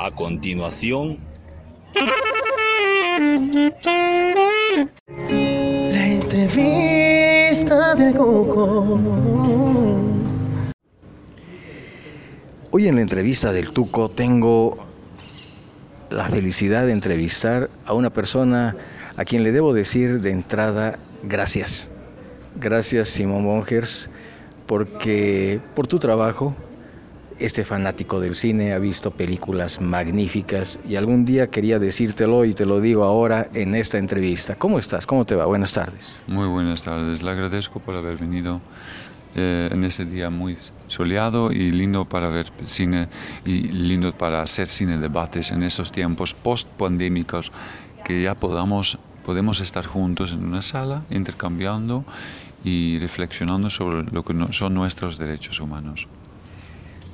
A continuación... La entrevista del Cuco. Hoy en la entrevista del Tuco tengo la felicidad de entrevistar a una persona a quien le debo decir de entrada gracias. Gracias Simón Bongers porque por tu trabajo este fanático del cine ha visto películas magníficas y algún día quería decírtelo y te lo digo ahora en esta entrevista. ¿Cómo estás? ¿Cómo te va? Buenas tardes. Muy buenas tardes. Le agradezco por haber venido eh, en este día muy soleado y lindo para ver cine y lindo para hacer cine debates en esos tiempos post-pandémicos que ya podamos, podemos estar juntos en una sala intercambiando y reflexionando sobre lo que son nuestros derechos humanos.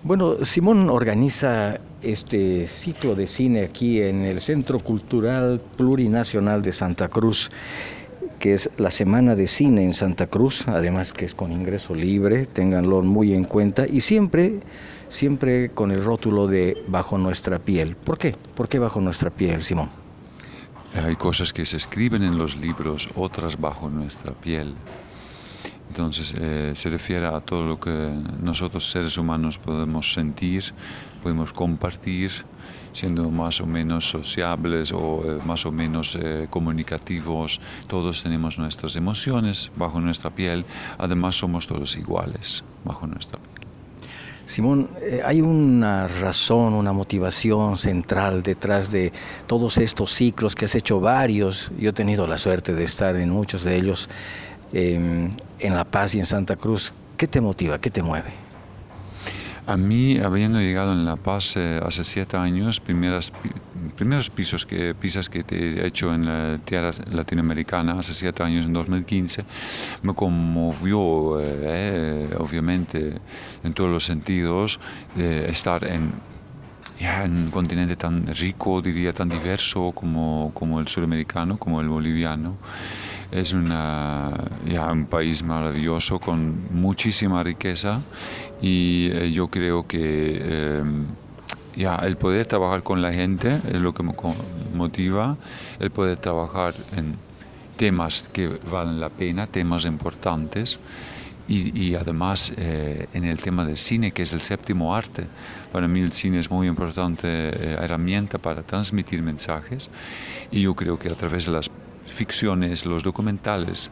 Bueno, Simón organiza este ciclo de cine aquí en el Centro Cultural Plurinacional de Santa Cruz, que es la Semana de Cine en Santa Cruz, además que es con ingreso libre, ténganlo muy en cuenta, y siempre, siempre con el rótulo de Bajo nuestra piel. ¿Por qué? ¿Por qué bajo nuestra piel, Simón? Hay cosas que se escriben en los libros, otras bajo nuestra piel. Entonces eh, se refiere a todo lo que nosotros seres humanos podemos sentir, podemos compartir, siendo más o menos sociables o eh, más o menos eh, comunicativos. Todos tenemos nuestras emociones bajo nuestra piel, además somos todos iguales bajo nuestra piel. Simón, hay una razón, una motivación central detrás de todos estos ciclos que has hecho varios. Yo he tenido la suerte de estar en muchos de ellos en La Paz y en Santa Cruz. ¿Qué te motiva? ¿Qué te mueve? A mí, habiendo llegado en La Paz eh, hace siete años, primeras, primeros pisos que, pisas que te he hecho en la tierra latinoamericana, hace siete años, en 2015, me conmovió, eh, eh, obviamente, en todos los sentidos, estar en en un continente tan rico, diría, tan diverso como, como el sudamericano, como el boliviano. Es una, ya, un país maravilloso con muchísima riqueza y eh, yo creo que em, ya, el poder trabajar con la gente es lo que me motiva, el poder trabajar en temas que valen la pena, temas importantes. Y, además eh, en el tema del cine, que es el séptimo arte. Para mí el cine es muy importante eh, herramienta para transmitir mensajes y yo creo que a través de las ficciones, los documentales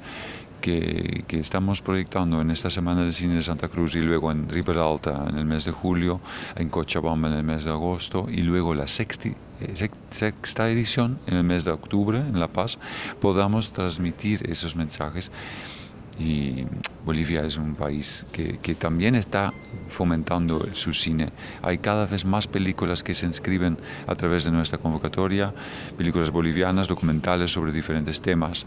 que, estamos proyectando en esta Semana de Cine de Santa Cruz y luego en Riberalta en el mes de julio, en Cochabamba en el mes de agosto y luego la sexta, eh, sexta edición en el mes de octubre en La Paz, podamos transmitir esos mensajes y Bolivia es un país que, que, también está fomentando su cine. Hay cada vez más películas que se inscriben a través de nuestra convocatoria, películas bolivianas, documentales sobre diferentes temas.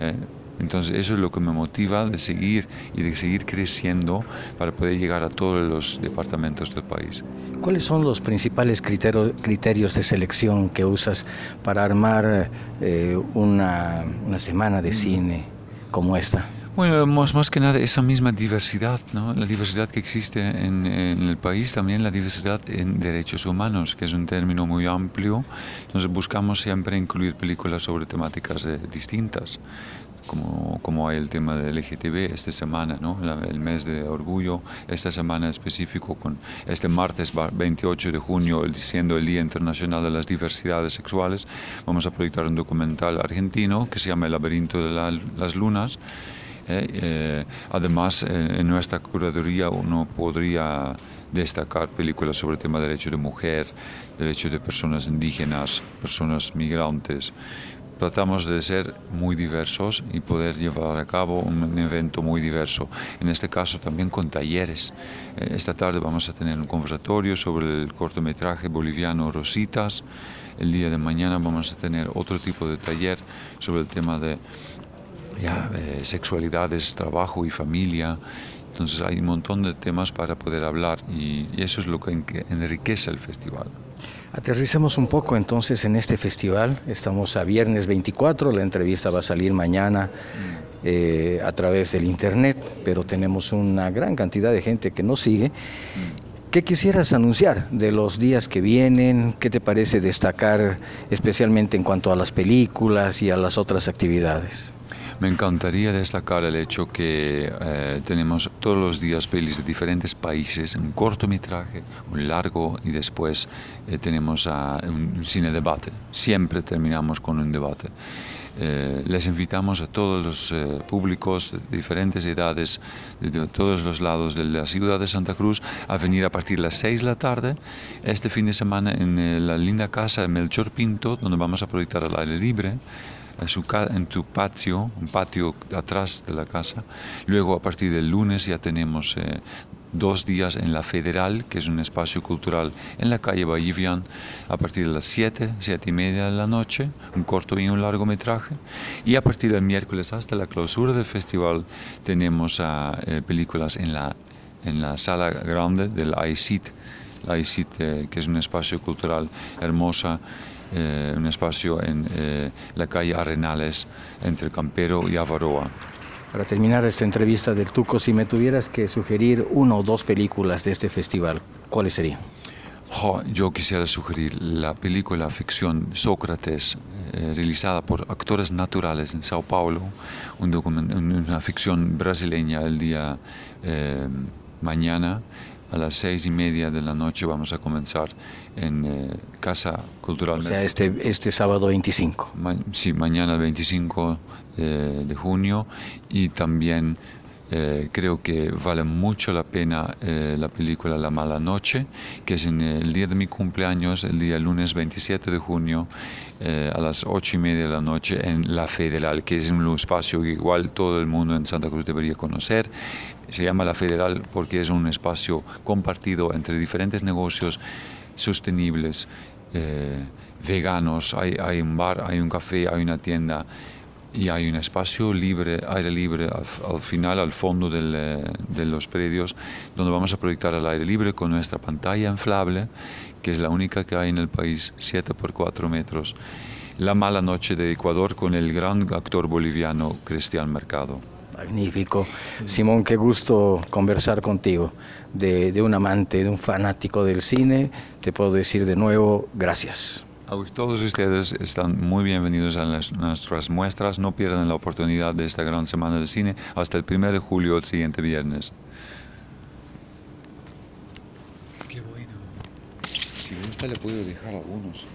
Eh, entonces eso es lo que me motiva de seguir y de seguir creciendo para poder llegar a todos los departamentos del país. ¿Cuáles son los principales criterios, criterios de selección que usas para armar eh, una, una semana de cine como esta? Bueno, más, más, que nada esa misma diversidad, ¿no? la diversidad que existe en, en, el país, también la diversidad en derechos humanos, que es un término muy amplio. Entonces buscamos siempre incluir películas sobre temáticas distintas, como, como hay el tema del LGTB esta semana, ¿no? el mes de orgullo, esta semana específico, con este martes 28 de junio, siendo el Día Internacional de las Diversidades Sexuales, vamos a proyectar un documental argentino que se llama El laberinto de las lunas eh, eh, además, eh, en nuestra curaduría uno podría destacar películas sobre el tema de derecho de mujer, derechos de personas indígenas, personas migrantes. Tratamos de ser muy diversos y poder llevar a cabo un evento muy diverso. En este caso también con talleres. Esta tarde vamos a tener un conversatorio sobre el cortometraje boliviano Rositas. El día de mañana vamos a tener otro tipo de taller sobre el tema de ya, eh, sexualidades, trabajo y familia. Entonces hay un montón de temas para poder hablar y, eso es lo que enriquece el festival. Aterricemos un poco entonces en este festival. Estamos a viernes 24, la entrevista va a salir mañana mm. eh, a través del internet, pero tenemos una gran cantidad de gente que nos sigue. Mm. ¿Qué quisieras anunciar de los días que vienen? ¿Qué te parece destacar especialmente en cuanto a las películas y a las otras actividades? Me encantaría destacar el hecho que eh, tenemos todos los días pelis de diferentes países, un cortometraje, un largo y después eh, tenemos un cine debate. Siempre terminamos con un debate. Eh, les invitamos a todos los públicos de diferentes edades, de, todos los lados de la ciudad de Santa Cruz, a venir a partir de las 6 de la tarde este fin de semana en la linda casa de Melchor Pinto, donde vamos a proyectar al aire libre en tu patio, un patio atrás de la casa. Luego a partir del lunes ya tenemos dos días en la Federal, que es un espacio cultural en la calle Vallivian, a partir de las 7, 7 y media de la noche, un corto y un largometraje. Y a partir del miércoles hasta la clausura del festival tenemos uh, películas en la, en la sala grande del ICIT, la ICIT eh, que es un espacio cultural hermosa. Eh, un espacio en eh, la calle Arenales entre Campero y Avaroa. Para terminar esta entrevista del Tuco, si me tuvieras que sugerir una o dos películas de este festival, ¿cuáles serían? yo quisiera sugerir la película ficción Sócrates, eh, realizada por actores naturales en Sao Paulo, un una ficción brasileña el día eh, mañana a las seis y media de la noche vamos a comenzar en eh, Casa Cultural. O sea, este, este sábado 25. sí, mañana 25 eh, de junio y también eh, creo que vale mucho la pena la película La Mala Noche, que es en el día de mi cumpleaños, el día lunes 27 de junio, a las ocho y media de la noche en La Federal, que es un espacio que igual todo el mundo en Santa Cruz debería conocer. Se llama La Federal porque es un espacio compartido entre diferentes negocios sostenibles, eh, veganos, hay, hay, un bar, hay un café, hay una tienda y hay un espacio libre, aire libre al, final, al fondo del, eh, de los predios, donde vamos a proyectar al aire libre con nuestra pantalla inflable, que es la única que hay en el país, 7 por 4 metros. La mala noche de Ecuador con el gran actor boliviano Cristian Mercado. Magnífico. Simón, qué gusto conversar contigo. De, de, un amante, de un fanático del cine, te puedo decir de nuevo, gracias. A todos ustedes están muy bienvenidos a las, nuestras muestras. No pierdan la oportunidad de esta gran semana de cine hasta el 1 de julio, el siguiente viernes. Qué bueno. Si gusta, le puedo dejar algunos.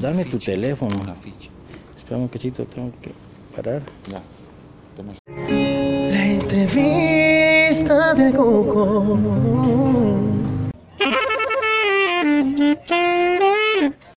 dame tu teléfono. Una ficha. Espera un cachito, tengo que parar. Ya. La entrevista del Coco.